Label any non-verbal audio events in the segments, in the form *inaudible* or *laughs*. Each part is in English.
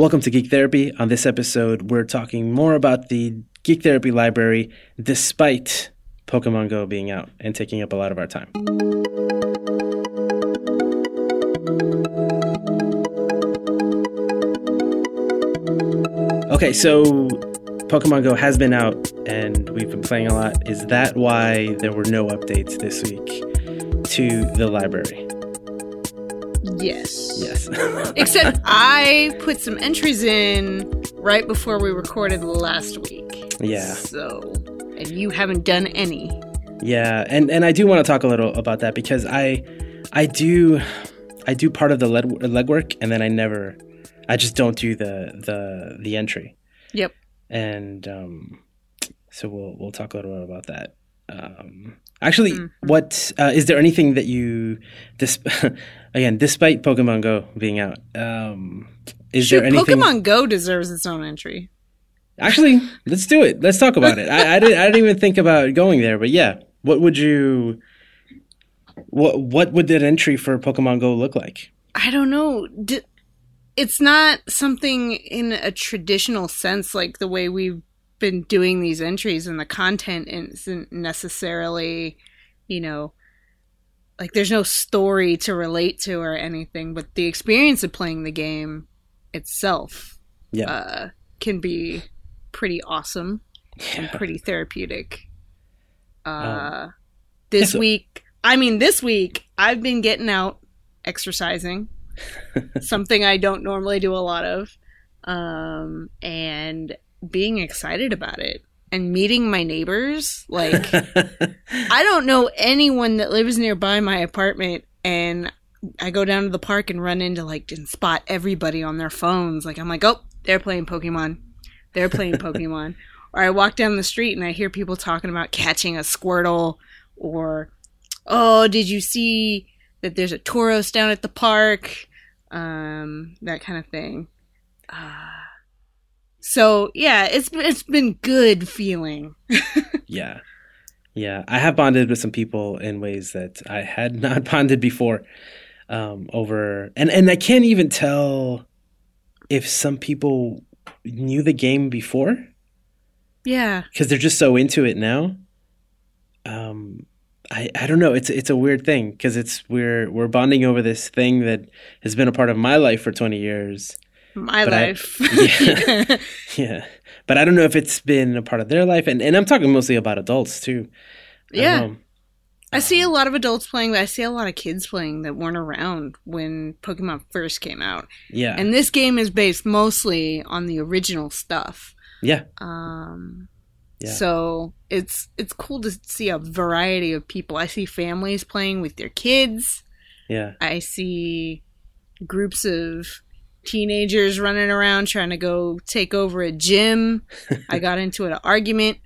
Welcome to Geek Therapy. On this episode, we're talking more about the Geek Therapy library despite Pokemon Go being out and taking up a lot of our time. Okay, so Pokemon Go has been out and we've been playing a lot. Is that why there were no updates this week to the library? Yes. Yes. *laughs* Except I put some entries in right before we recorded last week. Yeah. So, and you haven't done any. Yeah, and and I do want to talk a little about that because I I do I do part of the leg, legwork and then I never I just don't do the the the entry. Yep. And um so we'll we'll talk a little bit about that. Um actually what uh, is there anything that you dis- *laughs* again despite Pokemon Go being out um is Shoot, there anything Pokemon Go deserves its own entry. Actually, let's do it. Let's talk about it. I, I didn't. I didn't even think about going there, but yeah. What would you? What What would that entry for Pokemon Go look like? I don't know. D- it's not something in a traditional sense like the way we've been doing these entries and the content isn't necessarily, you know, like there's no story to relate to or anything, but the experience of playing the game itself Yeah. uh, can be pretty awesome and pretty therapeutic. Uh, Um, this so- week, I mean, this week, I've been getting out exercising, *laughs* something I don't normally do a lot of, um, and being excited about it and meeting my neighbors. Like, *laughs* I don't know anyone that lives nearby my apartment, and I go down to the park and run into like and spot everybody on their phones. Like, I'm like, oh, they're playing Pokemon. They're playing *laughs* Pokemon. or I walk down the street and I hear people talking about catching a Squirtle, or oh, did you see that there's a Tauros down at the park? Um, that kind of thing. Uh, so yeah, it's it's been good feeling. *laughs* yeah, yeah. I have bonded with some people in ways that I had *laughs* not bonded before. Um, over and and I can't even tell if some people knew the game before Yeah, because they're just so into it now. Um, I I don't know. It's it's a weird thing because it's we're we're bonding over this thing that has been a part of my life for twenty years. My But I- life. *laughs* Yeah. Yeah, but I don't know if it's been a part of their life, and and I'm talking mostly about adults too. yeah. Um, I see a lot of adults playing, but I see a lot of kids playing that weren't around when Pokemon first came out. yeah, And this game is based mostly on the original stuff. yeah, Um, Yeah. So it's it's cool to see a variety of people. I see families playing with their kids. yeah, I see groups of teenagers running around trying to go take over a gym. I *laughs* got into an argument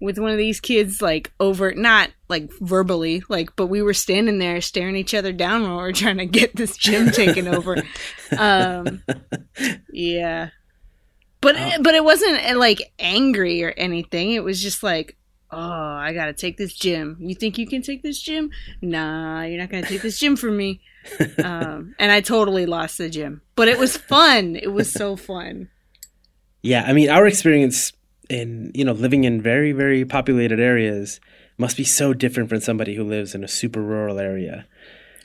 with one of these kids, like over not like verbally, like, but we were standing there staring each other down while we were trying to get this gym taken over. Um, *laughs* yeah, but Oh. but it wasn't like angry or anything. It was just like. Oh, I gotta take this gym. You think you can take this gym? Nah, you're not gonna take this gym from me *laughs* um, and I totally lost the gym, but it was fun. It was so fun. yeah. I mean, our experience in you know living in very very populated areas must be so different from somebody who lives in a super rural area.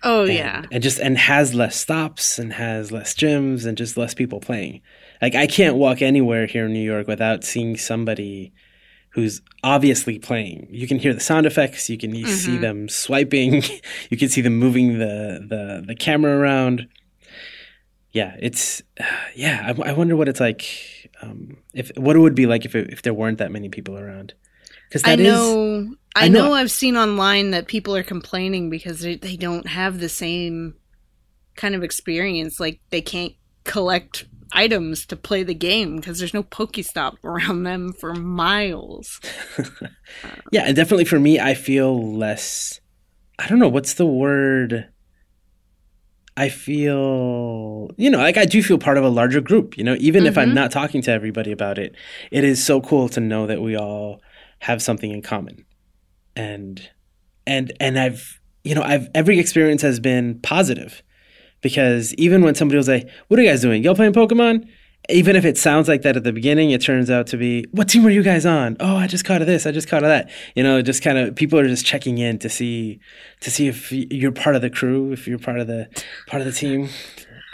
Oh and, yeah, and just and has less stops and has less gyms and just less people playing. Like I can't walk anywhere here in New York without seeing somebody who's obviously playing. You can hear the sound effects. You can see Mhm. them swiping. *laughs* you can see them moving the the the camera around. Yeah, it's *sighs* yeah. I, I wonder what it's like. Um, if what it would be like if it, if there weren't that many people around. Because I know. I I know- know. I've seen online that people are complaining because they, they don't have the same kind of experience. Like they can't collect items to play the game because there's no Pokestop *laughs* around them for miles. *laughs* yeah, and definitely for me, I feel less. I don't know what's the word. I feel, you know, like I do feel part of a larger group. You know, even if I'm Mhm. not talking to everybody about it, it is so cool to know that we all have something in common, and and and I've, you know, I've every experience has been positive, because even when somebody will say, "What are you guys doing? Y'all playing Pokemon?" even if it sounds like that at the beginning, it turns out to be, what team were you guys on? Oh, I just caught this. I just caught that. You know, just kind of people are just checking in to see to see if you're part of the crew, if you're part of the part of the team.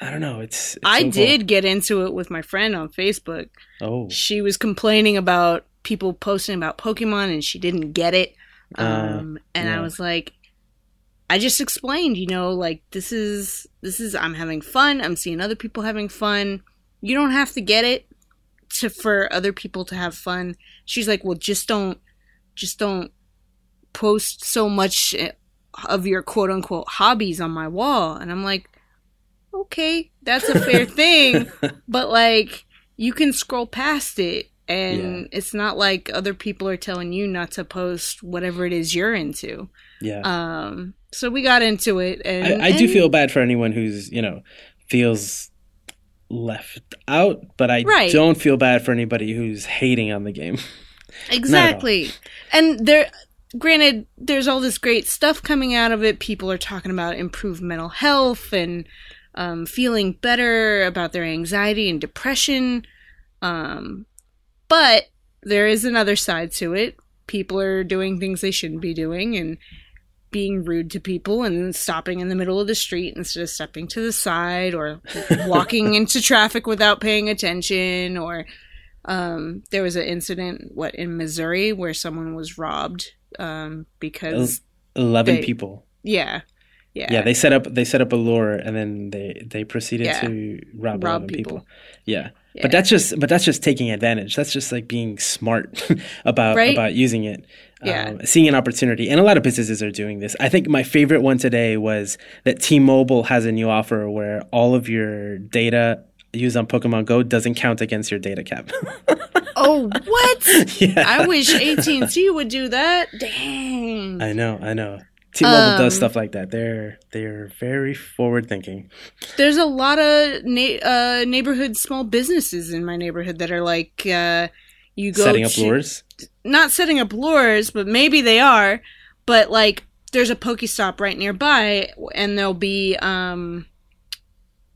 I don't know. It's, it's I so cool. did get into it with my friend on Facebook. Oh, She was complaining about people posting about Pokemon and she didn't get it. Uh, Um, and I was like, I just explained, you know, like this is this is I'm having fun. I'm seeing other people having fun. You don't have to get it to for other people to have fun. She's like, well, just don't, just don't post so much eh, of your quote unquote hobbies on my wall. And I'm like, okay, that's a fair *laughs* thing, *laughs* but like you can scroll past it. And Yeah. it's not like other people are telling you not to post whatever it is you're into. yeah. Um, so we got into it, and I, I do feel bad for anyone who's you know feels left out, but I Right. don't feel bad for anybody who's hating on the game. *laughs* exactly. And there, granted, there's all this great stuff coming out of it. People are talking about improved mental health and um, feeling better about their anxiety and depression. Um, but there is another side to it. People are doing things they shouldn't be doing and being rude to people and stopping in the middle of the street instead of stepping to the side or *laughs* walking into traffic without paying attention or um, there was an incident what in Missouri where someone was robbed um, because Eleven They- people. yeah yeah Yeah, they set up they set up a lure and then they they proceeded Yeah. to rob, Rob 11 people. people. Yeah. Yeah. But that's just but that's just taking advantage. That's just like being smart *laughs* about Right? about using it. Yeah. Um, seeing an opportunity. And a lot of businesses are doing this. I think my favorite one today was that T-Mobile has a new offer where all of your data used on Pokemon Go doesn't count against your data cap. *laughs* oh what *laughs* yeah. I wish AT and T would do that dang I know, I know. T-Mobile does Um, stuff like that. They're they're very forward thinking. there's a lot of na- uh, neighborhood small businesses in my neighborhood that are like uh, you go Setting up to- lures. Not setting up lures, but maybe they are. But like, there's a Pokestop right nearby, and there'll be um,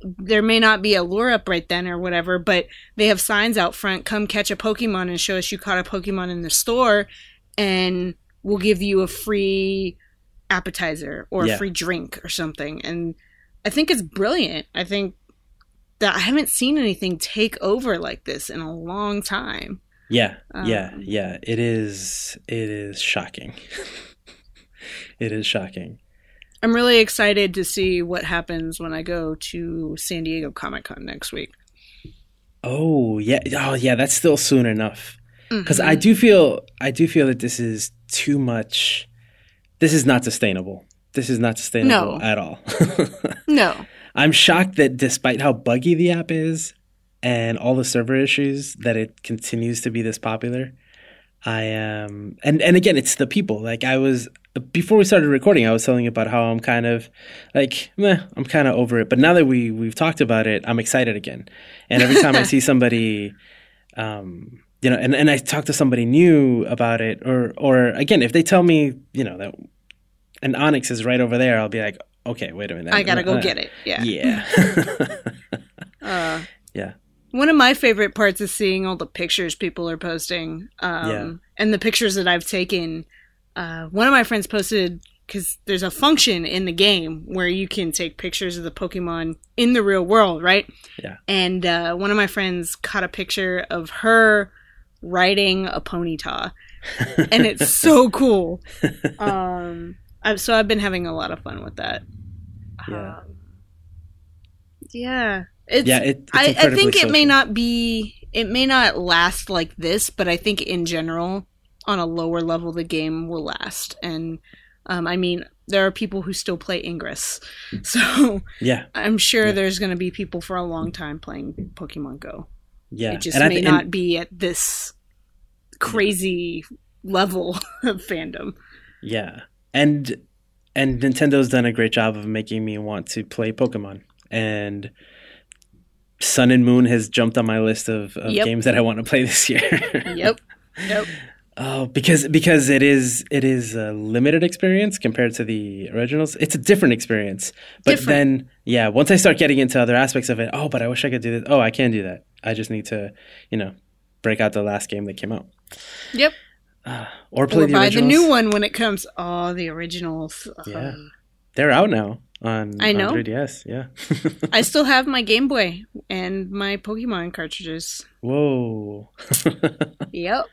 there may not be a lure up right then or whatever, but they have signs out front. Come catch a Pokemon and show us you caught a Pokemon in the store, and we'll give you a free appetizer or Yeah. a free drink or something. And I think it's brilliant. I think that I haven't seen anything take over like this in a long time. Yeah, yeah, Um, yeah. It is. It is shocking. *laughs* it is shocking. I'm really excited to see what happens when I go to San Diego Comic Con next week. Oh yeah. Oh yeah. That's still soon enough. Because Mhm. I do feel. I do feel that this is too much. This is not sustainable. This is not sustainable No. at all. *laughs* no, I'm shocked that despite how buggy the app is and all the server issues, that it continues to be this popular. I am, and and again, it's the people. Like I was before we started recording, I was telling you about how I'm kind of like, meh, I'm kind of over it. But now that we we've talked about it, I'm excited again. And every time I see *laughs* somebody, um, you know, and, and I talk to somebody new about it, or or again, if they tell me, you know, that an Onix is right over there, I'll be like, okay, wait a minute, I gotta go Uh, get it. Yeah. yeah. *laughs* *laughs* Uh, Yeah. One of my favorite parts is seeing all the pictures people are posting, um, Yeah. and the pictures that I've taken. Uh, one of my friends posted because there's a function in the game where you can take pictures of the Pokemon in the real world, right? Yeah. And uh, one of my friends caught a picture of her riding a Ponyta, *laughs* and it's so cool. *laughs* Um, I've, so I've been having a lot of fun with that. Yeah. Um, yeah. It's, yeah, it, it's I, I think it may not be it may not last like this, but I think in general, on a lower level, the game will last. And um, I mean, there are people who still play Ingress, so Yeah, I'm sure Yeah. there's going to be people for a long time playing Pokemon Go. yeah. It just And may thi- not be at this crazy level *laughs* of fandom. yeah, and and Nintendo's done a great job of making me want to play Pokemon. And Sun and Moon has jumped on my list of, of Yep. games that I want to play this year. *laughs* Yep. Yep. Oh, because because it is it is a limited experience compared to the originals. It's a different experience. But Different. then yeah, once I start getting into other aspects of it, oh, but I wish I could do this. Oh, I can do that. I just need to, you know, break out the last game that came out. Yep. Uh, or play Or the buy originals. the new one when it comes. Oh, the originals. Yeah. Uh, They're out now on, I on know. 3DS. Yeah. I *laughs* still have my Game Boy and my Pokemon cartridges. Whoa. *laughs* Yep.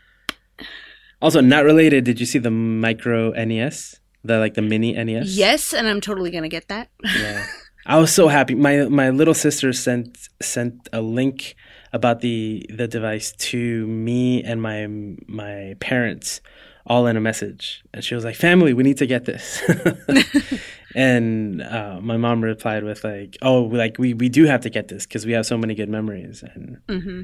also, not related. Did you see the micro NES? The like the mini NES. Yes, and I'm totally gonna get that. *laughs* Yeah. I was so happy. My my little sister sent sent a link about the the device to me and my my parents all in a message, and she was like, "Family, we need to get this." And uh, my mom replied with like, "Oh, like we we do have to get this because we have so many good memories." And hmm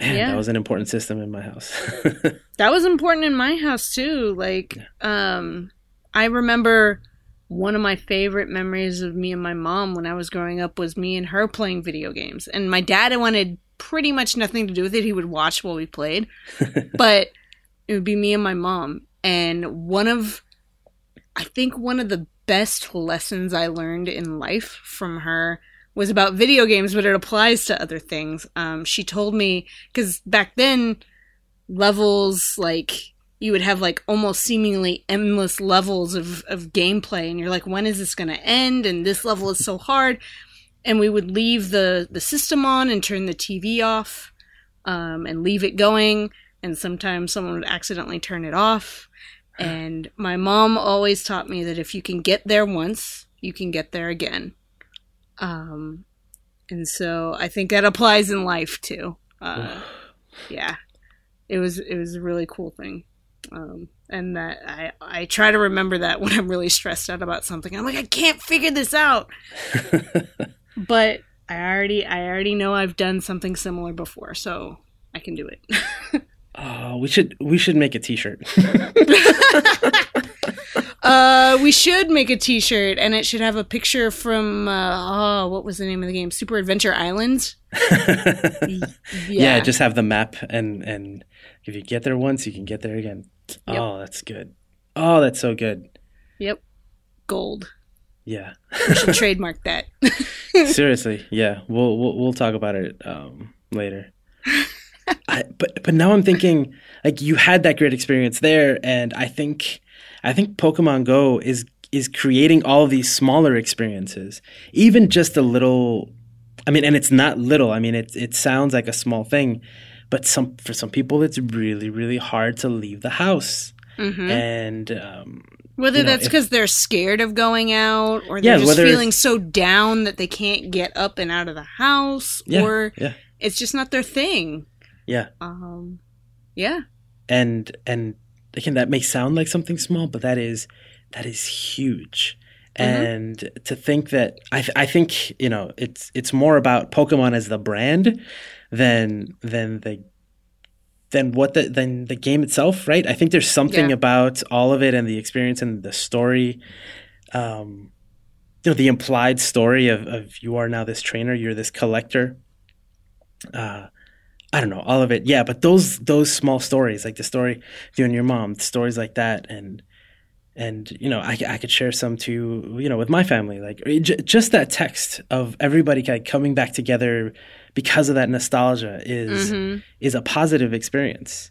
man, Yeah. that was an important system in my house. *laughs* That was important in my house too. Like, um, I remember one of my favorite memories of me and my mom when I was growing up was me and her playing video games. And my dad wanted pretty much nothing to do with it. He would watch while we played, *laughs* but it would be me and my mom. And one of, I think one of the best lessons I learned in life from her was about video games, but it applies to other things. Um, she told me, because back then, levels like you would have like almost seemingly endless levels of, of gameplay and you're like when is this going to end? And this level is so hard. And we would leave the the system on and turn the tv off um, and leave it going and sometimes someone would accidentally turn it off and my mom always taught me that if you can get there once you can get there again. Um, and so i think that applies in life too. Uh, yeah. It was it was a really cool thing. Um, and that I, I try to remember that when i'm really stressed out about something. I'm like i can't figure this out. *laughs* But i already i already know i've done something similar before so i can do it *laughs* oh, we should we should make a T-shirt. *laughs* uh we should make a t-shirt and it should have a picture from uh oh what was the name of the game? Super adventure island? *laughs* Yeah. just have the map and and if you get there once you can get there again. Oh that's good. Oh that's so good. Yep. Gold. Yeah. We should *laughs* trademark that. Seriously yeah. We'll, we'll we'll talk about it um later *laughs* I, but but now i'm thinking like you had that great experience there and i think i think pokemon go is is creating all of these smaller experiences even just a little i mean and it's not little i mean it it sounds like a small thing but some for some people it's really really hard to leave the house. Hmm and um Whether you know, that's because they're scared of going out, or Yeah, they're just whether it's- feeling so down that they can't get up and out of the house, yeah or yeah. it's just not their thing. Yeah. Um, yeah, and and again that may sound like something small but that is that is huge. Mhm. and to think that I, th- I think you know it's it's more about pokemon as the brand than than the than what the than the game itself right? I think there's something Yeah. about all of it and the experience and the story um you know the implied story of, of you are now this trainer you're this collector. Uh I don't know all of it. Yeah, but those those small stories, like the story of you and your mom, stories like that, and and you know, I, I could share some too, you know, with my family. Like j- just that text of everybody kind of coming back together because of that nostalgia is Mhm. is a positive experience.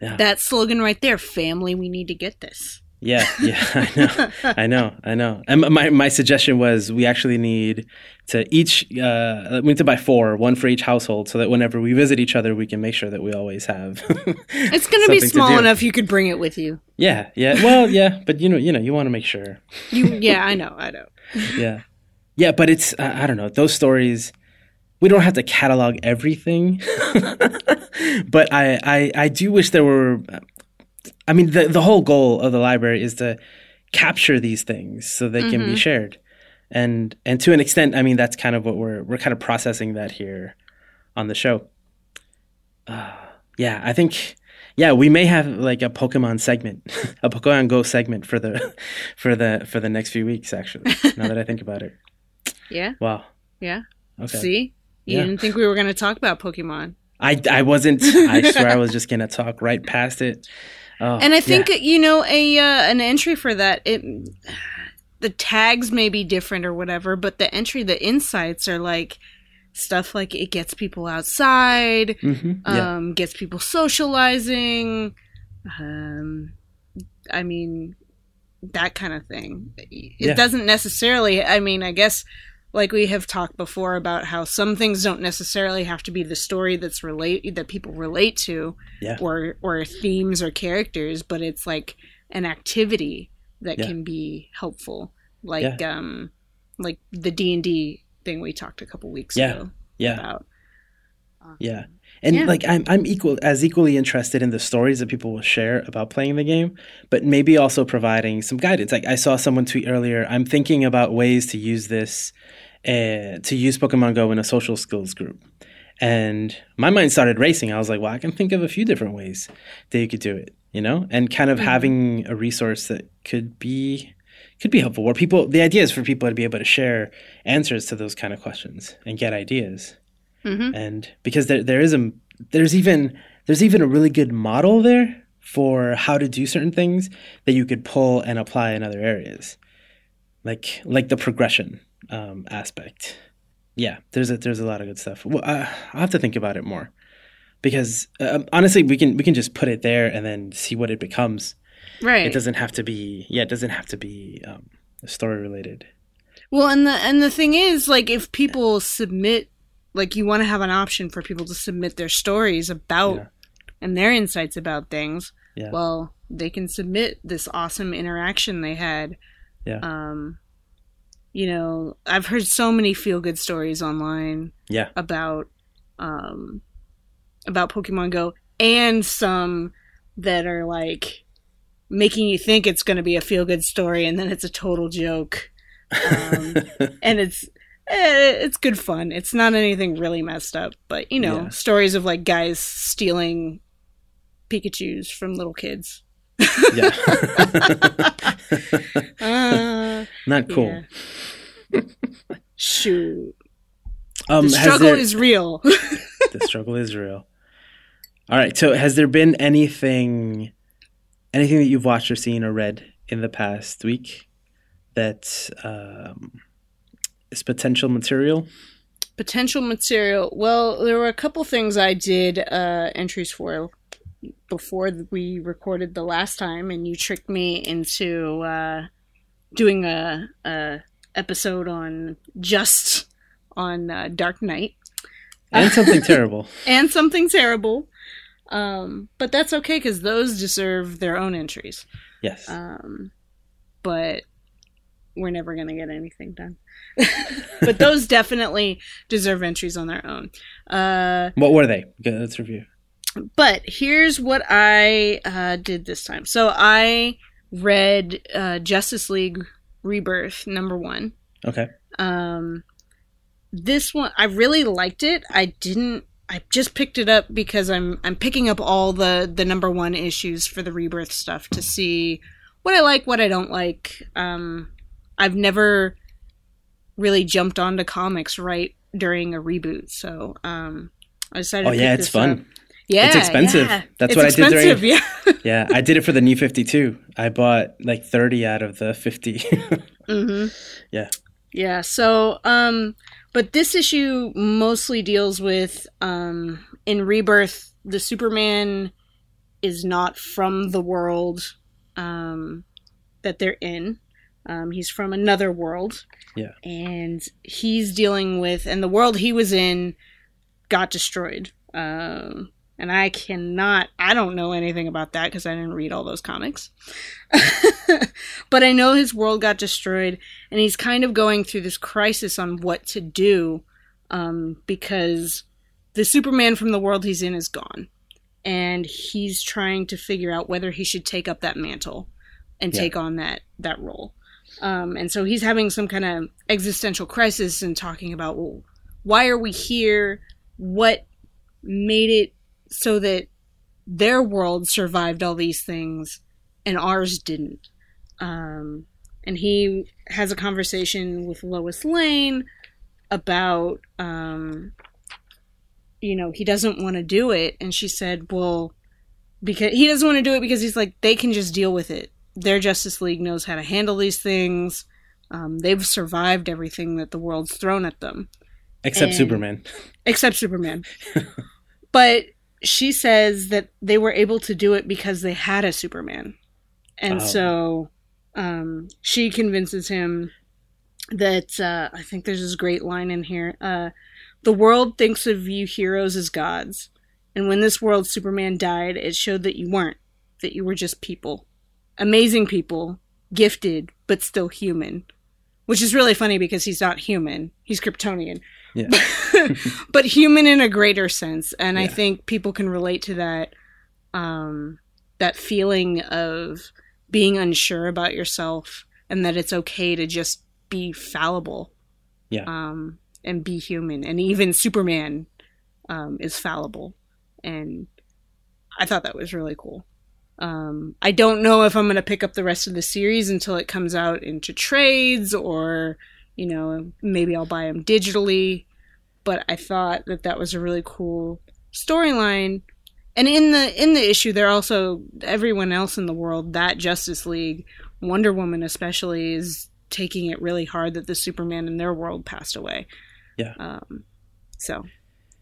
Yeah, that slogan right there, "Family, we need to get this." Yeah, yeah. *laughs* I know, I know, I know. And my my suggestion was we actually need to each uh, we need to buy four, one for each household, so that whenever we visit each other, we can make sure that we always have. *laughs* It's going to be small do. enough you could bring it with you. Yeah, yeah. Well, yeah, but you know, you know, you want to make sure. You, yeah, I know, I know. *laughs* Yeah, yeah. But it's uh, I don't know those stories. We don't have to catalog everything, but I, I I do wish there were. I mean, the the whole goal of the library is to capture these things so they can be Mhm. shared, and and to an extent, I mean, that's kind of what we're we're kind of processing that here on the show. Uh, yeah, I think yeah, we may have like a Pokemon segment, *laughs* a Pokemon Go segment for the *laughs* for the for the next few weeks. Actually, *laughs* now that I think about it, Yeah, wow. yeah. Okay, See, you Yeah. didn't think we were going to talk about Pokemon. I I wasn't. I swear I was just gonna talk right past it. Oh, and I yeah. think you know a uh, an entry for that it the tags may be different or whatever, but the entry the insights are like stuff like it gets people outside, hmm yeah. um, gets people socializing. Um, I mean, that kind of thing. It Yeah. doesn't necessarily. I mean, I guess like we have talked before about how some things don't necessarily have to be the story that's relate that people relate to, Yeah. or or themes or characters, but it's like an activity that Yeah. can be helpful, like um, like the D and D thing we talked a couple weeks Yeah. ago Yeah. about. Um, Yeah. And Yeah. like I'm I'm equal as equally interested in the stories that people will share about playing the game, but maybe also providing some guidance. Like I saw someone tweet earlier, I'm thinking about ways to use this uh, to use Pokemon Go in a social skills group. And my mind started racing. I was like, well, I can think of a few different ways that you could do it, you know? And kind of Mhm. having a resource that could be could be helpful where people the idea is for people to be able to share answers to those kind of questions and get ideas mhm. and because there there is a there's even there's even a really good model there for how to do certain things that you could pull and apply in other areas. Like like the progression um, aspect. Yeah there's a there's a lot of good stuff. Well, uh, i'll have to think about it more. Because um, honestly we can we can just put it there and then see what it becomes. Right. it doesn't have to be yeah it doesn't have to be um, story related Well, and the and the thing is, like, if people submit, like, you want to have an option for people to submit their stories about Yeah. and their insights about things. Yeah. Well, they can submit this awesome interaction they had. Yeah. Um, you know, I've heard so many feel good stories online yeah about um about Pokemon Go, and some that are like making you think it's going to be a feel good story, and then it's a total joke *laughs* um, and it's it's good fun. It's not anything really messed up, but you know, Yeah. stories of like guys stealing Pikachu's from little kids. yeah *laughs* *laughs* Uh, not cool yeah. Shoot, um the struggle there- is real. *laughs* the struggle is real. All right. So, has there been anything, anything that you've watched or seen or read in the past week that um, is potential material? Potential material. Well, there were a couple things I did uh, entries for before we recorded the last time, and you tricked me into uh, doing a, a episode on just on uh, Dark Knight And something terrible. *laughs* and something terrible. Um, but that's okay because those deserve their own entries. Yes. Um, but we're never going to get anything done. *laughs* but those definitely deserve entries on their own. Uh, what were they? Okay, let's review. but here's what I uh, did this time. So I read uh, Justice League Rebirth number one. Okay. Um, this one I really liked it. I didn't. I just picked it up because I'm I'm picking up all the the number one issues for the rebirth stuff to see what I like, what I don't like. Um, I've never really jumped onto comics right during a reboot, so um, I decided. Oh yeah, it's fun. up. Yeah, It's expensive. yeah. That's It's what I did during- expensive, *laughs* Yeah. *laughs* Yeah, I did it for the new Fifty Two. I bought like thirty out of the fifty. *laughs* hmm Yeah. Yeah. So, um, but this issue mostly deals with, um, in Rebirth, the Superman is not from the world, um, that they're in. Um, he's from another world. Yeah. And he's dealing with, and the world he was in got destroyed. Um, and I cannot, I don't know anything about that because I didn't read all those comics. *laughs* but I know his world got destroyed, and he's kind of going through this crisis on what to do um, because the Superman from the world he's in is gone. And he's trying to figure out whether he should take up that mantle and Yeah. take on that, that role. Um, and so he's having some kind of existential crisis and talking about, well, why are we here? What made it so that their world survived all these things and ours didn't? Um, and he has a conversation with Lois Lane about, um, you know, he doesn't want to do it. And she said, well, because he doesn't want to do it because he's like, they can just deal with it. Their Justice League knows how to handle these things. Um, they've survived everything that the world's thrown at them. Except And- Superman. except Superman. *laughs* but she says that they were able to do it because they had a Superman. And Oh. so um, she convinces him that uh, I think there's this great line in here uh, the world thinks of you heroes as gods. And when this world Superman died, it showed that you weren't, that you were just people. Amazing people, gifted, but still human. Which is really funny because he's not human, he's Kryptonian. Yeah. *laughs* but human in a greater sense. And i think people can relate to that um that feeling of being unsure about yourself and that it's okay to just be fallible. Yeah. um and be human. And even superman um is fallible. And i thought that was really cool um i don't know if i'm going to pick up the rest of the series until it comes out into trades or you know maybe i'll buy them digitally but I thought that that was a really cool storyline. And in the in the issue, they're also everyone else in the world that Justice League, Wonder Woman especially, is taking it really hard that the Superman in their world passed away. Yeah. Um, so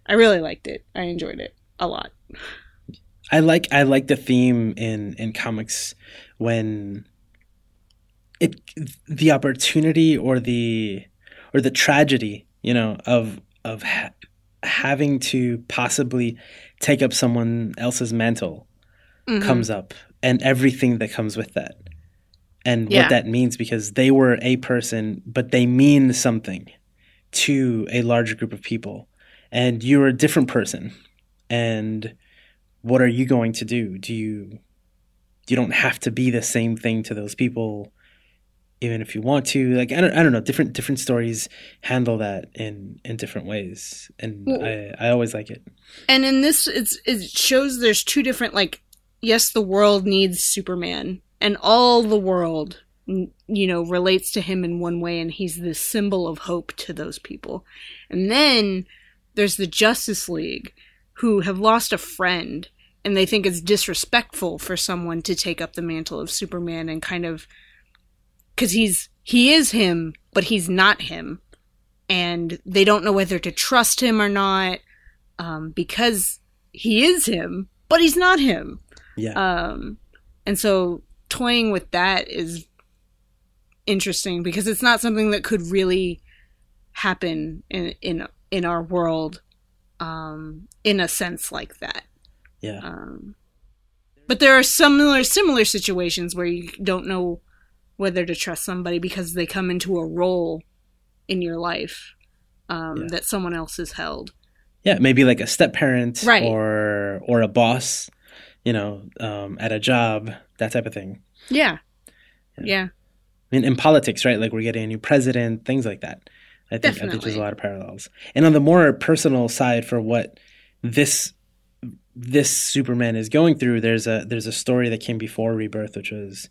I really liked it. I enjoyed it a lot. I like I like the theme in in comics when it the opportunity or the or the tragedy, you know, of of ha- having to possibly take up someone else's mantle Mhm. comes up and everything that comes with that. And Yeah. what that means because they were a person but they mean something to a larger group of people and you're a different person and what are you going to do do you you don't have to be the same thing to those people even if you want to like i don't, I don't know different different stories handle that in in different ways and Well- i i always like it And in this, it's it shows there's two different like. Yes, the world needs Superman, and all the world, you know, relates to him in one way, and he's the symbol of hope to those people. And then there's the Justice League, who have lost a friend, and they think it's disrespectful for someone to take up the mantle of Superman and kind of because he's he is him, but he's not him, and they don't know whether to trust him or not um, because he is him, but he's not him. yeah Um, and so toying with that is interesting because it's not something that could really happen in in in our world um, in a sense like that. Yeah Um, but there are similar similar situations where you don't know whether to trust somebody because they come into a role in your life um, Yeah. that someone else has held. yeah maybe like a step parent Right. or or a boss you know um, at a job that type of thing Yeah. Yeah. Yeah. I mean, in politics, right? Like we're getting a new president, things like that. I think, I think there's a lot of parallels. And on the more personal side, for what this this Superman is going through, there's a there's a story that came before Rebirth, which was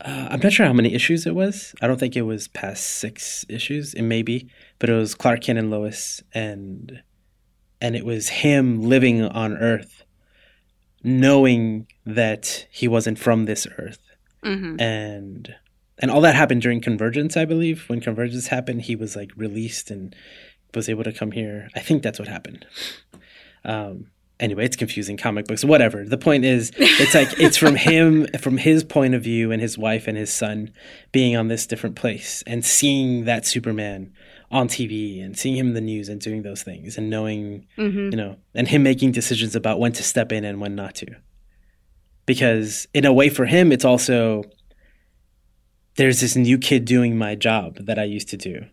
uh, I'm not sure how many issues it was. I don't think it was past six issues. It may be, but it was Clark Kent and Lois, and and it was him living on Earth, knowing that he wasn't from this Earth. Hmm and and all that happened during convergence i believe. When convergence happened he was like released and was able to come here. I think that's what happened. Um anyway it's confusing comic books whatever the point is it's like it's from *laughs* him from his point of view and his wife and his son being on this different place and seeing that superman on tv and seeing him in the news and doing those things and knowing hmm you know, and him making decisions about when to step in and when not to. Because in a way for him, it's also there's this new kid doing my job that I used to do,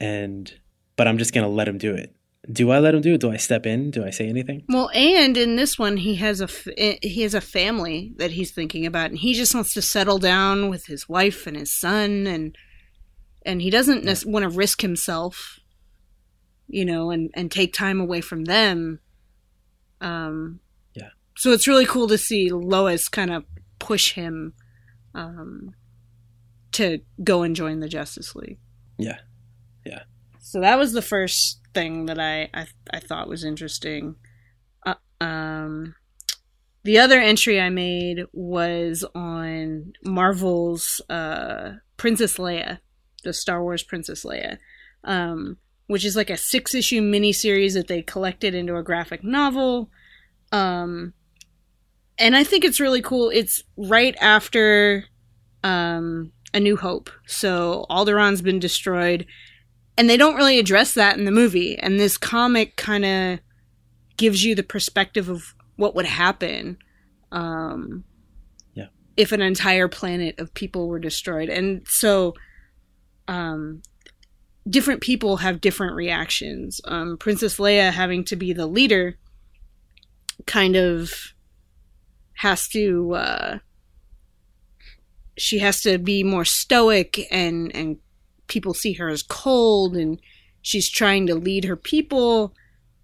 and but I'm just gonna let him do it. Do I let him do it? Do I step in? Do I say anything? Well, and in this one, he has a f- eh, he has a family that he's thinking about, and he just wants to settle down with his wife and his son, and and he doesn't nec- want to risk himself, you know, and and take time away from them. Um, Yeah. So it's really cool to see Lois kind of push him, um, to go and join the Justice League. Yeah, yeah. So that was the first thing that I I, I thought was interesting. Uh, um, the other entry I made was on Marvel's uh, Princess Leia, the Star Wars Princess Leia. Um, which is like a six issue miniseries that they collected into a graphic novel. Um, and I think it's really cool. It's right after um, A New Hope. So Alderaan's been destroyed. And they don't really address that in the movie. And this comic kind of gives you the perspective of what would happen um, Yeah. if an entire planet of people were destroyed. And so um, different people have different reactions. Um, Princess Leia having to be the leader kind of has to uh, she has to be more stoic and and people see her as cold and she's trying to lead her people.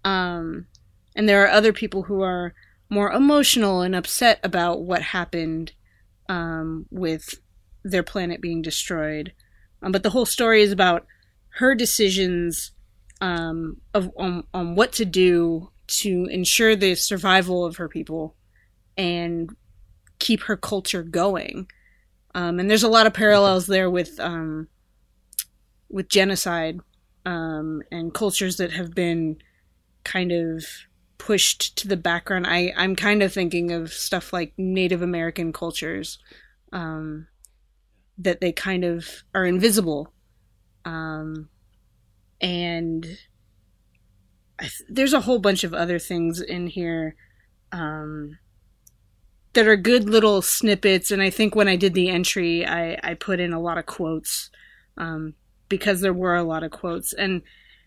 Um and there are other people who are more emotional and upset about what happened um with their planet being destroyed. Um, but the whole story is about her decisions um of on, on what to do to ensure the survival of her people and keep her culture going. Um, and there's a lot of parallels there with um, with genocide um, and cultures that have been kind of pushed to the background. I I'm kind of thinking of stuff like Native American cultures um, that they kind of are invisible, um, and th- there's a whole bunch of other things in here. Um, that are good little snippets and i think when i did the entry i, I put in a lot of quotes um, because there were a lot of quotes. And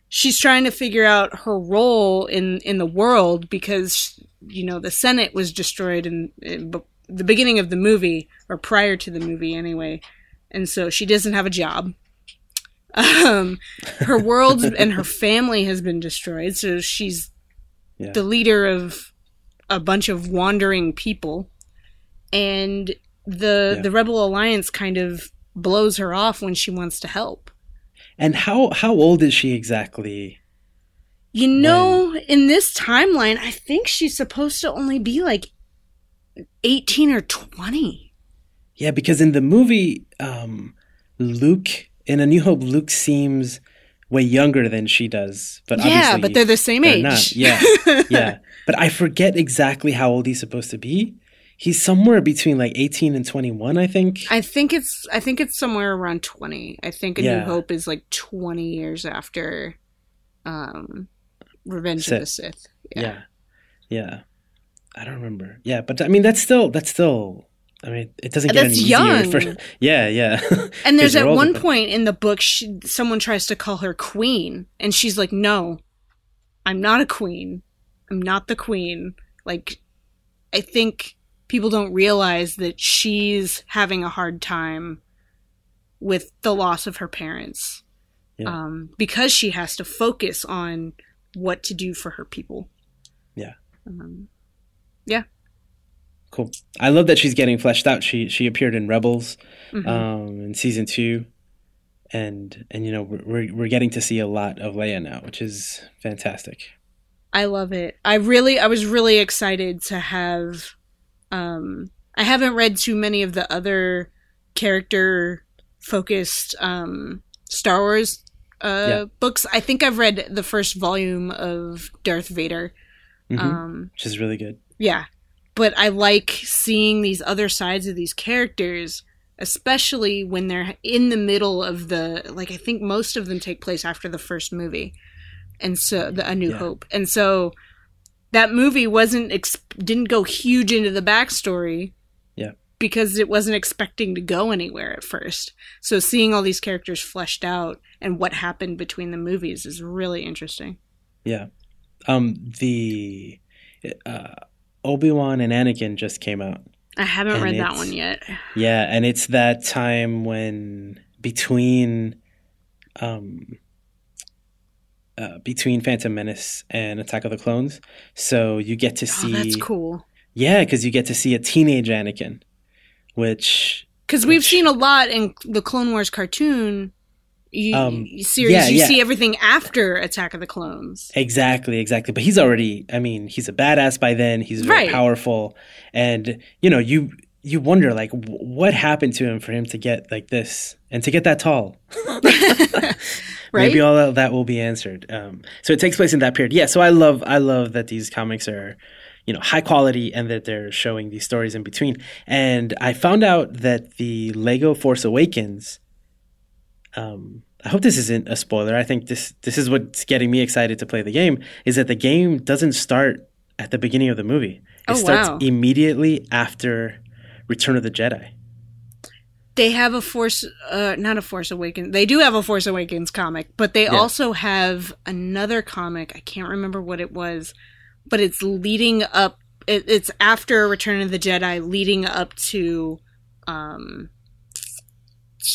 she's trying to figure out her role in in the world because you know the senate was destroyed in, in b- the beginning of the movie or prior to the movie anyway. And so she doesn't have a job. *laughs* Um, her world *laughs* and her family has been destroyed. So she's Yeah. the leader of a bunch of wandering people. And the Yeah. the rebel alliance kind of blows her off when she wants to help And how how old is she exactly? you know in this timeline i think she's supposed to only be like 18 or 20 Yeah, because in the movie, um, Luke in A New Hope, Luke seems way younger than she does. But yeah but they're the same they're age not. Yeah, *laughs* yeah. But I forget exactly how old he's supposed to be. He's somewhere between like eighteen and twenty one, I think. i think it's i think it's somewhere around 20 i think a Yeah. new hope is like 20 years after um revenge of the sith yeah. yeah, I don't remember. Yeah, but I mean that's still that's still. I mean, it doesn't get That's any young. For, *laughs* yeah, yeah. *laughs* And there's at older, one but- point in the book, she, someone tries to call her queen, and she's like, "No, I'm not a queen. I'm not the queen." Like, I think people don't realize that she's having a hard time with the loss of her parents, Yeah. um, because she has to focus on what to do for her people. Yeah. Um, yeah. Cool. I love that she's getting fleshed out. She she appeared in Rebels mhm. um, in season two, and and you know we're we're- we're getting to see a lot of Leia now, which is fantastic. I love it. I really I was really excited to have um I haven't read too many of the other character focused um Star Wars uh Yeah. books. I think I've read the first volume of Darth Vader. Mhm. Um which is really good. yeah. But I like seeing these other sides of these characters, especially when they're in the middle of the like I think most of them take place after the first movie. And so the A New Yeah. Hope. And so that movie wasn't ex- didn't go huge into the backstory. Yeah. Because it wasn't expecting to go anywhere at first. So seeing all these characters fleshed out and what happened between the movies is really interesting. Yeah. Um. The uh, Obi Wan and Anakin just came out. I haven't And read that one yet. Yeah, and it's that time when between um uh, between Phantom Menace and Attack of the Clones, so you get to Oh, see that's cool. yeah, because you get to see a teenage Anakin, which Because we've seen a lot in the Clone Wars cartoon you, Um, series. yeah, you yeah. see everything after Attack of the Clones. exactly, exactly. But he's already, I mean, he's a badass by then. He's very Right. powerful, and you know, you you wonder like w- what happened to him for him to get like this and to get that tall. *laughs* *laughs* Right? Maybe all of that will be answered. Um, so it takes place in that period. Yeah. So I love I love that these comics are, you know, high quality and that they're showing these stories in between. And I found out that the Lego Force Awakens. Um, I hope this isn't a spoiler. I think this this is what's getting me excited to play the game. Is that the game doesn't start at the beginning of the movie. It Oh, starts wow. immediately after Return of the Jedi. They have a Force, uh, not a Force Awakens. They do have a Force Awakens comic, but they Yeah. also have another comic. I can't remember what it was, but it's leading up. It, it's after Return of the Jedi, leading up to, um,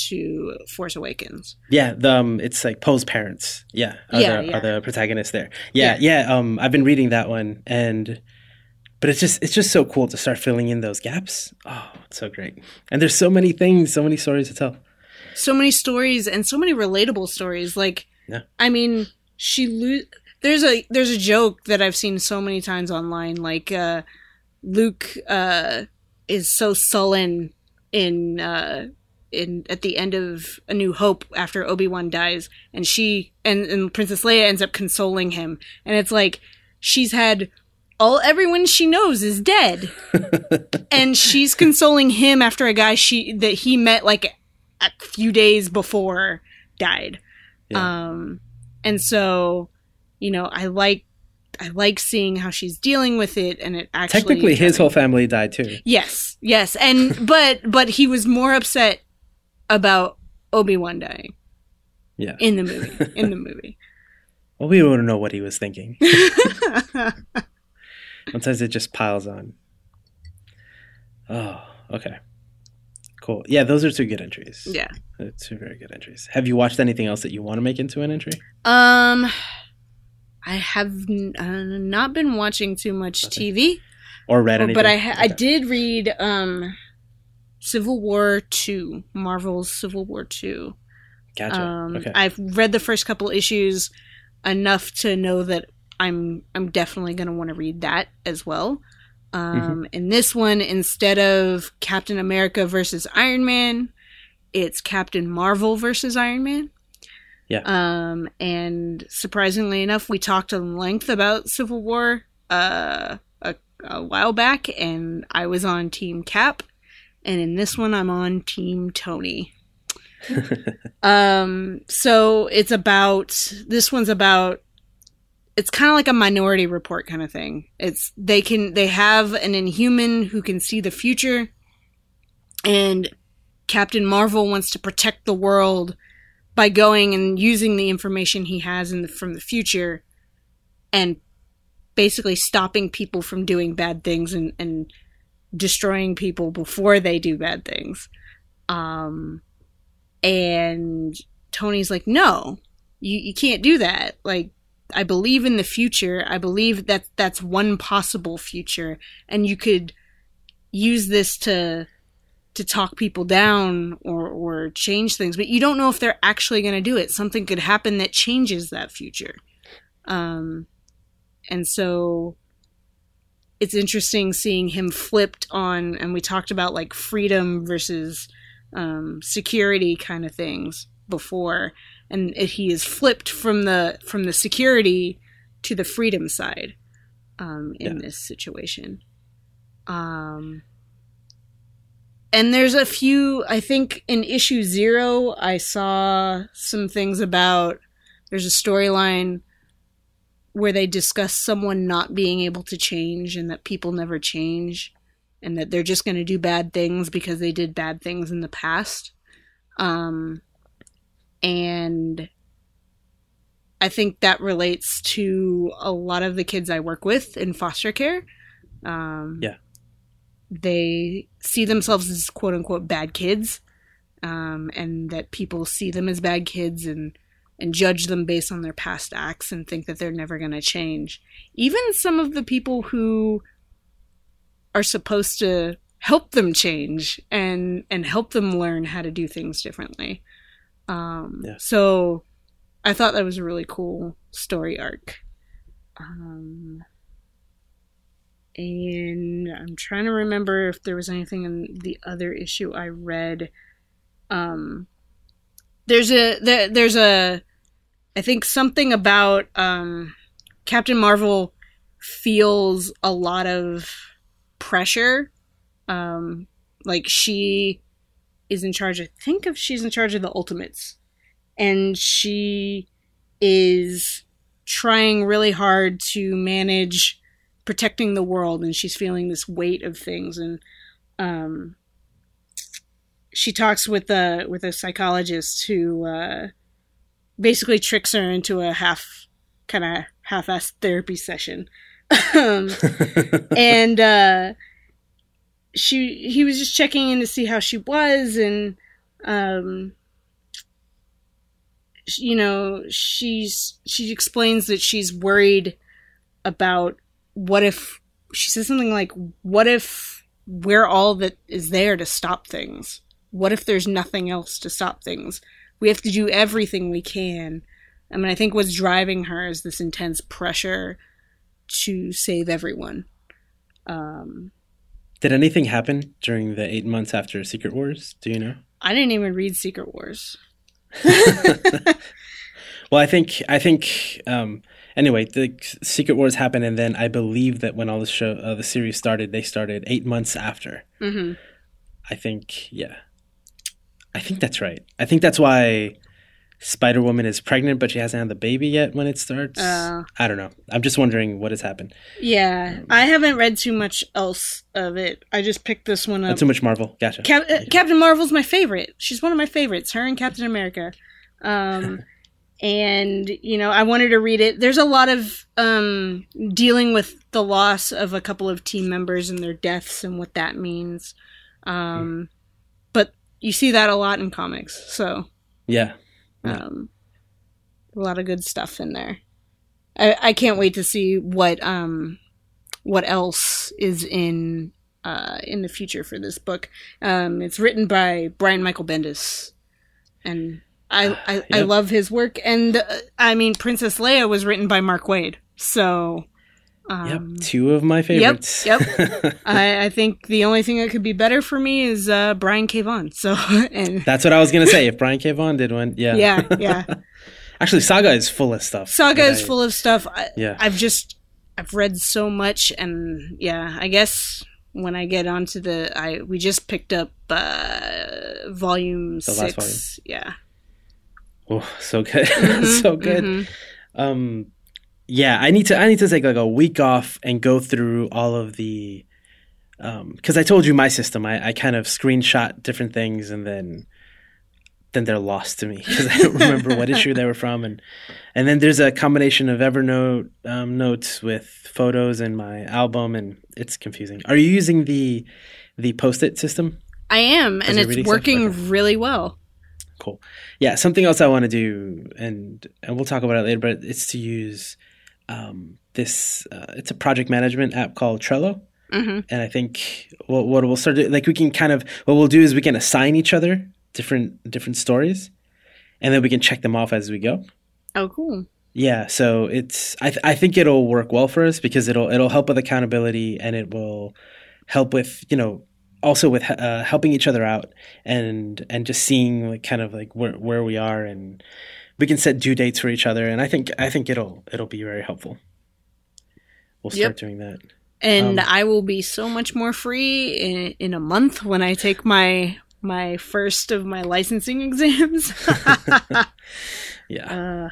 to Force Awakens. Yeah, the um, it's like Poe's parents. Yeah, are, Yeah, the, yeah. are the protagonists there. Yeah, yeah, Um, I've been reading that one, and but it's just it's just so cool to start filling in those gaps. Oh, it's so great. And there's so many things, so many stories to tell. so many stories and so many relatable stories like Yeah. i mean she lo- there's a there's a joke that i've seen so many times online like uh luke uh is so sullen in uh in at the end of a new hope after obi-wan dies and she and, and princess leia ends up consoling him and it's like she's had all everyone she knows is dead *laughs* and she's consoling him after a guy she that he met like a few days before died. Yeah. Um and so, you know, I like I like seeing how she's dealing with it and it actually Technically, his whole family died too. Yes. Yes. And *laughs* but but he was more upset about Obi-Wan dying Yeah. in the movie. In the *laughs* movie. Well, we don't know what he was thinking. Sometimes it just piles on. Oh, okay. Cool. Yeah, those are two good entries. yeah. Uh, two very good entries. Have you watched anything else that you want to make into an entry? Um I have n- uh, not been watching too much Okay. TV. Or read anything? but I ha- I did read um Civil War 2, Marvel's Civil War 2. Gotcha. Um okay. I've read the first couple issues enough to know that I'm I'm definitely going to want to read that as well. Um Mm-hmm. in this one instead of Captain America versus Iron Man, it's Captain Marvel versus Iron Man. Yeah. Um and surprisingly enough, we talked at length about Civil War uh a, a while back and I was on team Cap and in this one I'm on team Tony. *laughs* Um, so it's about this one's about it's kind of like a minority report kind of thing. It's they can they have an inhuman who can see the future and Captain Marvel wants to protect the world by going and using the information he has the, from the future and basically stopping people from doing bad things and, and destroying people before they do bad things. Um, and Tony's like, no, you, you can't do that. Like, I believe in the future. I believe that that's one possible future, and you could use this to to talk people down or or change things, but you don't know if they're actually going to do it. Something could happen that changes that future. Um, and so it's interesting seeing him flipped on, and we talked about like freedom versus um, security kind of things before, and it, he is flipped from the from the security to the freedom side um, in Yeah. this situation. Um, and there's a few. I think in issue zero, I saw some things about. There's a storyline where they discuss someone not being able to change and that people never change and that they're just going to do bad things because they did bad things in the past. Um, and I think that relates to a lot of the kids I work with in foster care. Um, Yeah. They see themselves as quote unquote bad kids, um, and that people see them as bad kids and and judge them based on their past acts and think that they're never going to change. Even some of the people who are supposed to help them change and and help them learn how to do things differently. Um, Yeah. So I thought that was a really cool story arc. Um, and I'm trying to remember if there was anything in the other issue I read. Um, there's a there, there's a I think something about um, Captain Marvel feels a lot of pressure. Um, like she is in charge. I think of she's in charge of the Ultimates, and she is trying really hard to manage protecting the world, and she's feeling this weight of things. And um, she talks with a with a psychologist who uh, basically tricks her into a half kind of half-assed therapy session. *laughs* um, *laughs* and uh, she he was just checking in to see how she was and um you know she's she explains that she's worried about what if she says something like what if we're all that is there to stop things? What if there's nothing else to stop things? We have to do everything we can. I mean i think what's driving her is this intense pressure to save everyone. Um Did anything happen during the eight months after Secret Wars? Do you know? I didn't even read Secret Wars. *laughs* *laughs* Well, I think I think um, anyway, the Secret Wars happened, and then I believe that when all the show uh, the series started, they started eight months after. Mm-hmm. I think yeah, I think that's right. I think that's why Spider Woman is pregnant, but she hasn't had the baby yet when it starts. Uh. I don't know. I'm just wondering what has happened. Yeah, I haven't read too much else of it. I just picked this one Not up. too much Marvel. Gotcha. Cap- uh, Captain Marvel's my favorite. She's one of my favorites. Her and Captain America. Um, *laughs* and you know, I wanted to read it. There's a lot of um, dealing with the loss of a couple of team members and their deaths and what that means. Um, But you see that a lot in comics. So yeah. Um, a lot of good stuff in there. I, I can't wait to see what um, what else is in uh, in the future for this book. Um, it's written by Brian Michael Bendis, and I I, I love his work. And uh, I mean, Princess Leia was written by Mark Waid, so. Um, Yep. Two of my favorites. yep. *laughs* I, I think the only thing that could be better for me is uh, Brian K. Vaughan. So, *laughs* and That's what I was gonna say. If Brian K. Vaughan did one, yeah, yeah, *laughs* yeah. Actually, Saga is full of stuff. Saga is I- full of stuff. I, Yeah. I've just I've read so much, and yeah, I guess when I get onto the, I we just picked up uh volume The last six. Yeah, Oh, so good, Mhm, so good. mhm. Um, yeah, I need to. I need to take like a week off and go through all of the. Um, because I told you my system, I, I kind of screenshot different things and then, then they're lost to me *laughs* because I don't *laughs* remember what issue they were from, and and then there's a combination of Evernote um, notes with photos in my album, and it's confusing. Are you using the the post-it system? I am, and it's working Okay. really well. Cool. Yeah, something else I want to do, and and we'll talk about it later. But it's to use um, this. Uh, it's a project management app called Trello, hmm and I think what what we'll start doing, like we can kind of what we'll do is we can assign each other different different stories, and then we can check them off as we go. Oh, cool. Yeah, so it's I th- I think it'll work well for us because it'll it'll help with accountability and it will help with you know also with uh, helping each other out and and just seeing like kind of like where where we are and we can set due dates for each other and I think I think it'll it'll be very helpful. We'll start Yep. doing that. And Um, I will be so much more free in, in a month when I take my my first of my licensing *laughs* exams. *laughs* Yeah. Uh,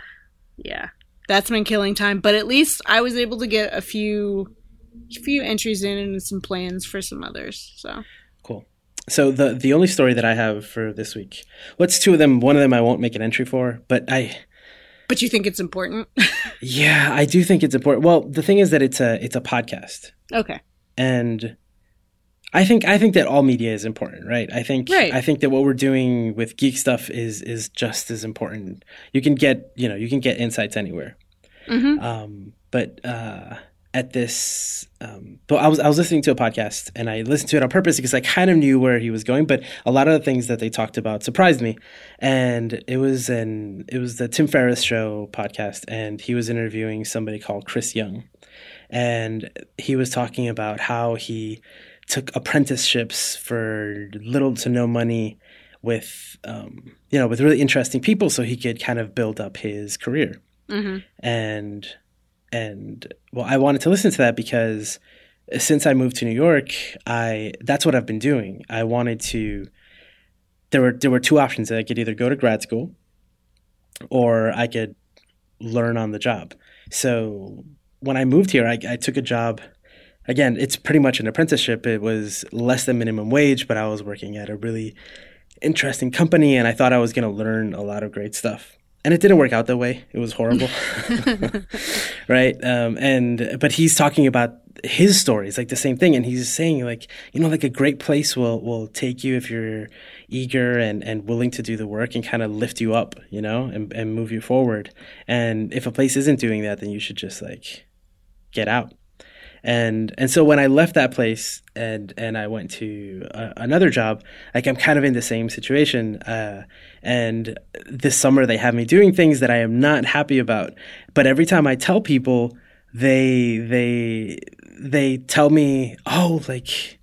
yeah, that's been killing time. But at least I was able to get a few, few entries in and some plans for some others. So. So the the only story that I have for this week, what's two of them? One of them I won't make an entry for, but I but you think it's important? *laughs* yeah I do think it's important. Well, the thing is that it's a it's a podcast. okay. and I think I think that all media is important, right? I think Right. I think that what we're doing with geek stuff is is just as important. You can get you know you can get insights anywhere, hmm um, but uh, at this, um, but I was I was listening to a podcast and I listened to it on purpose because I kind of knew where he was going, but a lot of the things that they talked about surprised me, and it was an it was the Tim Ferriss show podcast, and he was interviewing somebody called Chris Young. And he was talking about how he took apprenticeships for little to no money with um, you know with really interesting people so he could kind of build up his career. Mm-hmm. and and well i wanted to listen to that because since i moved to new york i that's what i've been doing. I wanted to there were there were two options. I could either go to grad school or i could learn on the job. So when i moved here i, I took a job. Again it's pretty much an apprenticeship. It was less than minimum wage but i was working at a really interesting company and i thought i was going to learn a lot of great stuff and it didn't work out that way. It was horrible, *laughs* *laughs* right? Um, and but he's talking about his stories, like the same thing, and he's saying like you know like a great place will will take you if you're eager and and willing to do the work and kind of lift you up, you know, and and move you forward. And if a place isn't doing that, then you should just like get out. And and so when I left that place and and I went to uh, another job, like I'm kind of in the same situation. Uh, and this summer they have me doing things that I am not happy about. But every time I tell people, they they they tell me, oh, like,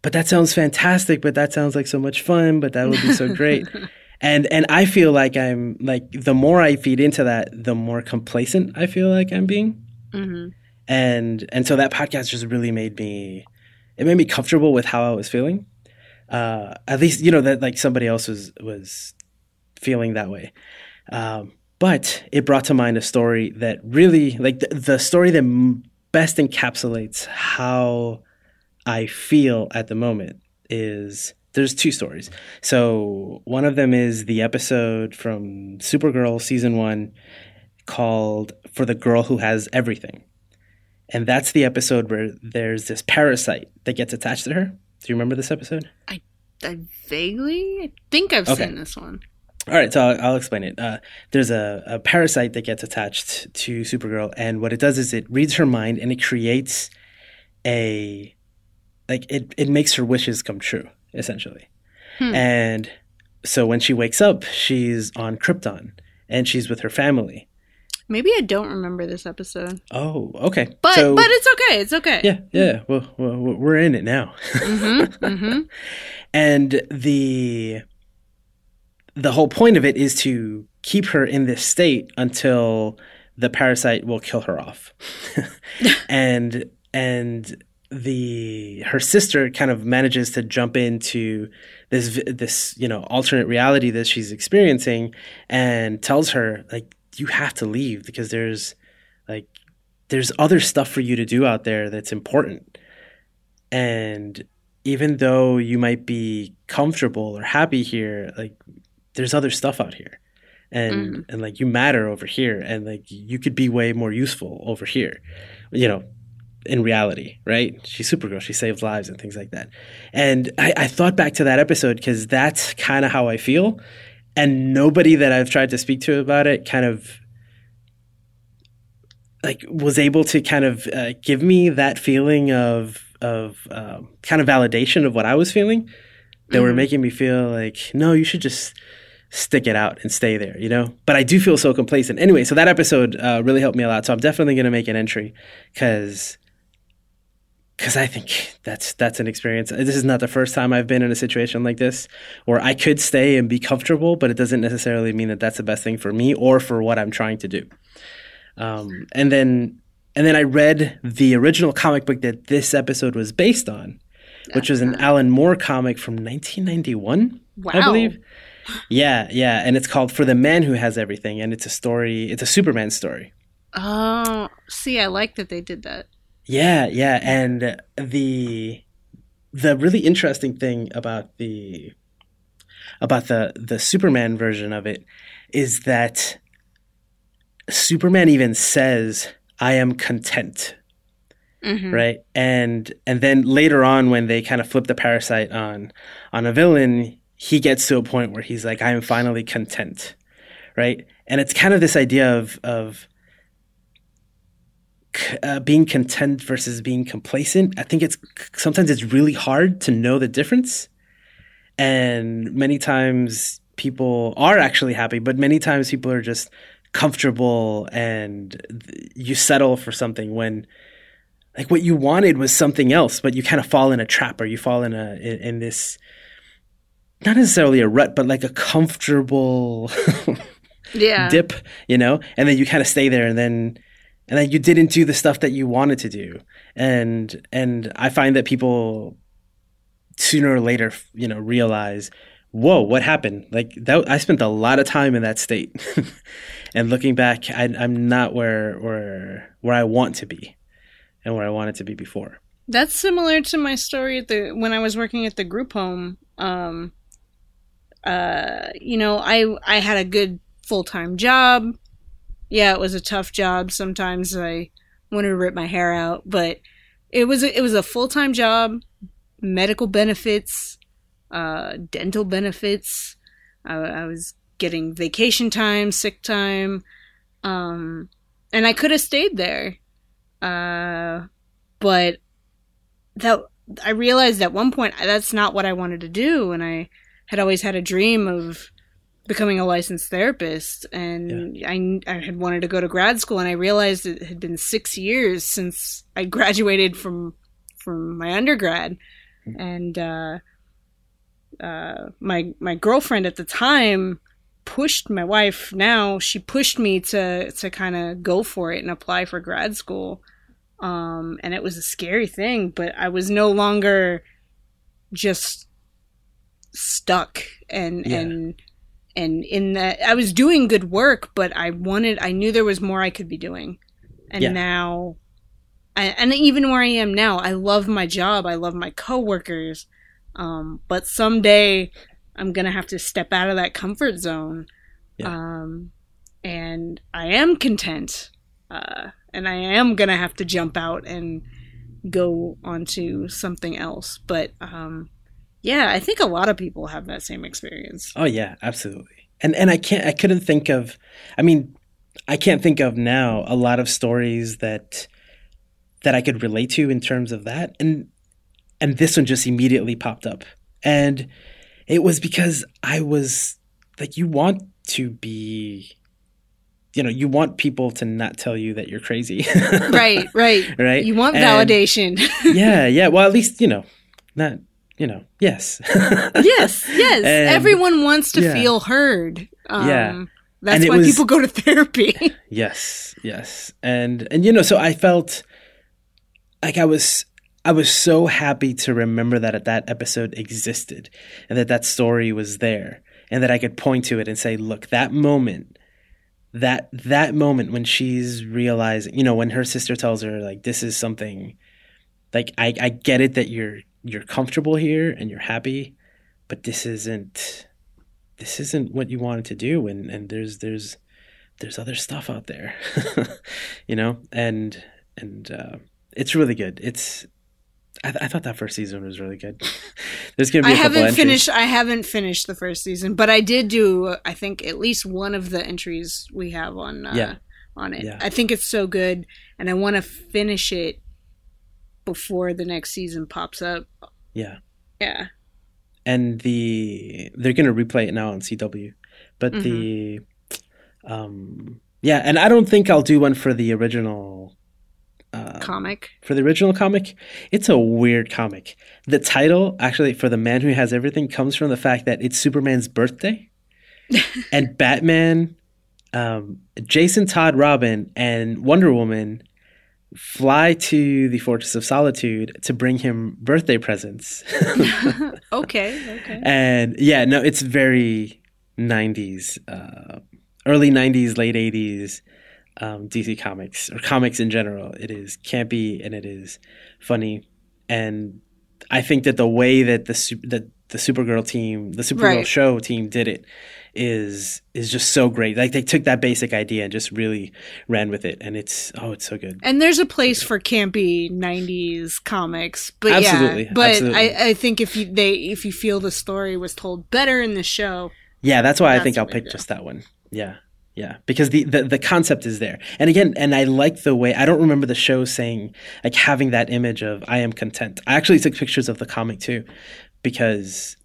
but that sounds fantastic. But that sounds like so much fun. But that would be so great. *laughs* and and I feel like I'm like the more I feed into that, the more complacent I feel like I'm being. Mm-hmm. And and so that podcast just really made me it made me comfortable with how I was feeling. Uh, at least you know that like somebody else was was feeling that way. Um, but it brought to mind a story that really like the, the story that m- best encapsulates how I feel at the moment is there's two stories. So one of them is the episode from Supergirl season one called "For the Girl Who Has Everything," and that's the episode where there's this parasite that gets attached to her. Do you remember this episode? I, I vaguely, I think I've Okay. seen this one. All right, so I'll, I'll explain it. Uh, there's a, a parasite that gets attached to Supergirl, and what it does is it reads her mind and it creates a like it it makes her wishes come true, essentially. Hmm. And so when she wakes up, she's on Krypton and she's with her family. Maybe I don't remember this episode, Oh, okay. but So- but it's okay. It's okay. yeah, yeah. Well, well, we're in it now. Mm-hmm, *laughs* mm-hmm. and the the whole point of it is to keep her in this state until the parasite will kill her off *laughs* and and the her sister kind of manages to jump into this this you know alternate reality that she's experiencing and tells her like you have to leave because there's like there's other stuff for you to do out there that's important. And even though you might be comfortable or happy here like there's other stuff out here. And mm-hmm. and like you matter over here and like you could be way more useful over here you know in reality right? She's supergirl. She saves lives and things like that. And i, I thought back to that episode because that's kind of how i feel and nobody that i've tried to speak to about it kind of like was able to kind of uh, give me that feeling of of um, kind of validation of what I was feeling. They were Mhm. making me feel like, no, you should just stick it out and stay there, you know. But I do feel so complacent. Anyway, so that episode uh, really helped me a lot. So I'm definitely going to make an entry because because I think that's that's an experience. This is not the first time I've been in a situation like this where I could stay and be comfortable, but it doesn't necessarily mean that that's the best thing for me or for what I'm trying to do. Um, and then and then I read the original comic book that this episode was based on, which was an Alan Moore comic from 1991, I believe. Yeah, yeah, and it's called For the Man Who Has Everything, and it's a story. It's a Superman story. Oh, see, I like that they did that. Yeah, yeah, and the the really interesting thing about the about the the Superman version of it is that Superman even says, "I am content." hmm right and and then later on when they kind of flip the parasite on on a villain he gets to a point where he's like i am finally content right and it's kind of this idea of of uh, being content versus being complacent i think it's sometimes it's really hard to know the difference and many times people are actually happy but many times people are just comfortable and you settle for something when like what you wanted was something else, but you kind of fall in a trap or you fall in a in, in this not necessarily a rut, but like a comfortable *laughs* yeah. dip, you know, and then you kind of stay there, and then and that you didn't do the stuff that you wanted to do, and and I find that people sooner or later, you know, realize, whoa, what happened? Like that, I spent a lot of time in that state, *laughs* and looking back, I, I'm not where where where I want to be, and where I wanted to be before. That's similar to my story at the when I was working at the group home. Um, uh, you know, I I had a good full time job. Yeah, it was a tough job. Sometimes I wanted to rip my hair out, but it was a, it was a full time job, medical benefits, uh, dental benefits. I, I was getting vacation time, sick time, um, and I could have stayed there, uh, but that I realized at one point that's not what I wanted to do, and I had always had a dream of becoming a licensed therapist and yeah. I, I had wanted to go to grad school and i realized it had been six years since i *laughs* graduated from from my undergrad mm-hmm. and uh, uh, my my girlfriend at the time pushed my wife now she pushed me to to kind of go for it and apply for grad school um, and it was a scary thing but i was no longer just stuck and yeah. and and in that I was doing good work, but I wanted I knew there was more I could be doing. And yeah. now I, and even where I am now, I love my job. I love my coworkers. Um, but someday I'm going to have to step out of that comfort zone. Yeah. Um, and I am content. Uh, and I am going to have to jump out and go onto something else. But, um, yeah, I think a lot of people have that same experience. Oh yeah, absolutely. And and I can't I couldn't think of I mean, I can't think of now a lot of stories that that I could relate to in terms of that. And and this one just immediately popped up. And it was because I was like you want to be you know, you want people to not tell you that you're crazy. *laughs* right, right. Right. You want validation. *laughs* yeah, yeah. Well, at least, you know, not you know, yes. *laughs* yes, yes. And, Everyone wants to yeah. feel heard. Um, yeah. That's why was, people go to *laughs* therapy. yes, yes. And and you know, so I felt like I was I was so happy to remember that that episode existed and that that story was there and that I could point to it and say, look, that moment that that moment when she's realizing, you know, when her sister tells her like this is something like I I get it that you're you're comfortable here and you're happy, but this isn't this isn't what you wanted to do and and there's there's there's other stuff out there. *laughs* you know? And and uh, it's really good. It's I, th- I, thought that first season was really good. *laughs* There's gonna be. I haven't finished. I haven't finished the first season, but I did do. I think at least one of the entries we have on. Uh, yeah. On it, yeah. I think it's so good, and I want to finish it before the next season pops up. Yeah. Yeah. And the they're gonna replay it now on CW, but mm-hmm. the um yeah, and I don't think I'll do one for the original uh, comic. For the original comic, it's a weird comic. The title, actually, for the man who has everything, comes from the fact that it's Superman's birthday, *laughs* and Batman, um, Jason Todd Robin, and Wonder Woman fly to the Fortress of Solitude to bring him birthday presents. *laughs* okay, okay. And yeah, no, it's very 90s, uh, early 90s, late 80s um, DC Comics, or comics in general. It is campy and it is funny. And I think that the way that the, that the Supergirl team, the Supergirl right. show team did it is is just so great. Like they took that basic idea and just really ran with it, and it's oh, it's so good. And there's a place for campy '90s comics, but absolutely, yeah, but absolutely. I, I think if you they if you feel the story was told better in the show, yeah, that's why that's I think I'll pick just that one. Yeah. Yeah, because the, the the concept is there, and again, and I like the way I don't remember the show saying like having that image of I am content. I actually took pictures of the comic too, because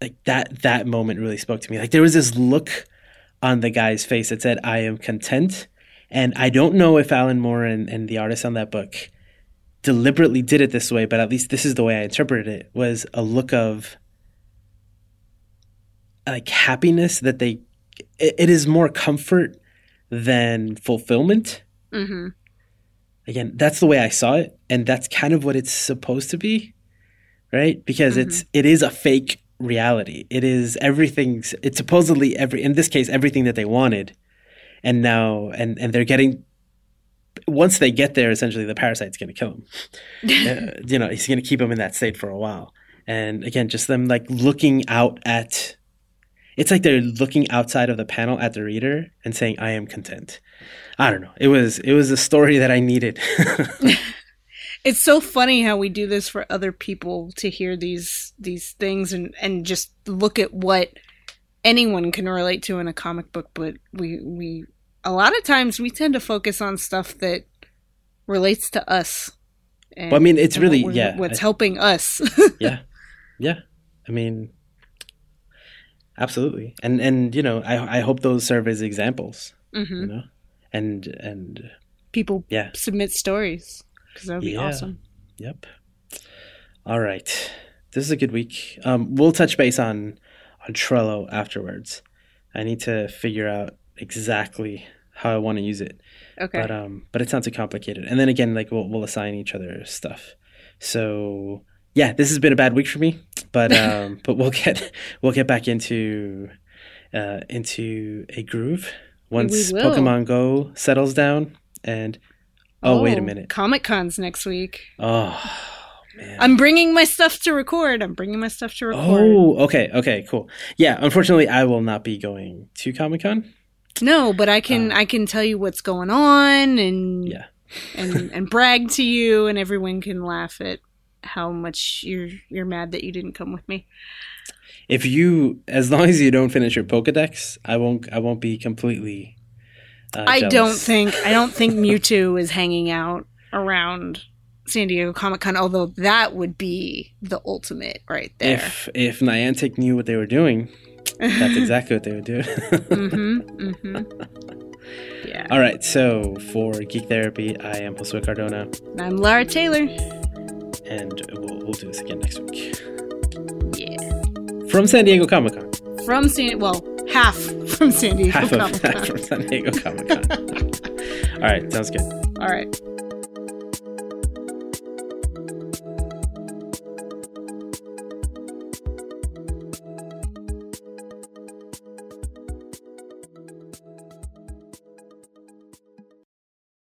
like that that moment really spoke to me. Like there was this look on the guy's face that said, "I am content." And I don't know if Alan Moore and, and the artist on that book deliberately did it this way, but at least this is the way I interpreted it was a look of like happiness that they it, it is more comfort than fulfillment. Mm-hmm. Again, that's the way I saw it, and that's kind of what it's supposed to be, right? Because it's it is a fake reality. It is everything's. It's supposedly every in this case everything that they wanted, and now and and they're getting. Once they get there, essentially the parasite's going to kill him. *laughs* uh, you know, he's going to keep him in that state for a while. And again, just them like looking out at. It's like they're looking outside of the panel at the reader and saying, "I am content." I don't know. It was it was a story that I needed. *laughs* *laughs* It's so funny how we do this for other people to hear these these things and and just look at what anyone can relate to in a comic book, but we we a lot of times we tend to focus on stuff that relates to us. And, Well, I mean, it's really- what yeah, what's I- helping us. *laughs* yeah, yeah. I mean, absolutely. And and you know, I I hope those serve as examples. hmm You know, and and People yeah, submit stories because that would be Yeah. awesome. Yep. All right. This is a good week. Um, we'll touch base on on Trello afterwards. I need to figure out exactly how I want to use it. Okay. But um, but it's not too complicated. And then again, like we'll we'll assign each other stuff. So yeah, this has been a bad week for me. But *laughs* um, but we'll get we'll get back into uh into a groove once. Pokemon Go settles down. And oh, wait a minute. Comic Con's next week. Oh man. I'm bringing my stuff to record. I'm bringing my stuff to record. Oh, okay, okay, cool. Yeah, unfortunately, I will not be going to Comic Con. No, but I can Uh, I can tell you what's going on and Yeah. and *laughs* and brag to you and everyone can laugh at how much you're you're mad that you didn't come with me. If you, as long as you don't finish your Pokedex, I won't. I won't be completely. Uh, I jealous. don't think I don't think *laughs* Mewtwo is hanging out around San Diego Comic Con, although that would be the ultimate right there. If if Niantic knew what they were doing, that's *laughs* exactly what they would do. mm-hmm. Mm-hmm. *laughs* Yeah. All right. So for Geek Therapy, I am Josue Cardona, I'm Lara Taylor. and we'll, we'll do this again next week Yeah. from San Diego Comic Con. From San well, half from San Diego Comic Con. *laughs* from San Diego Comic Con. *laughs* All right. Sounds good. All right.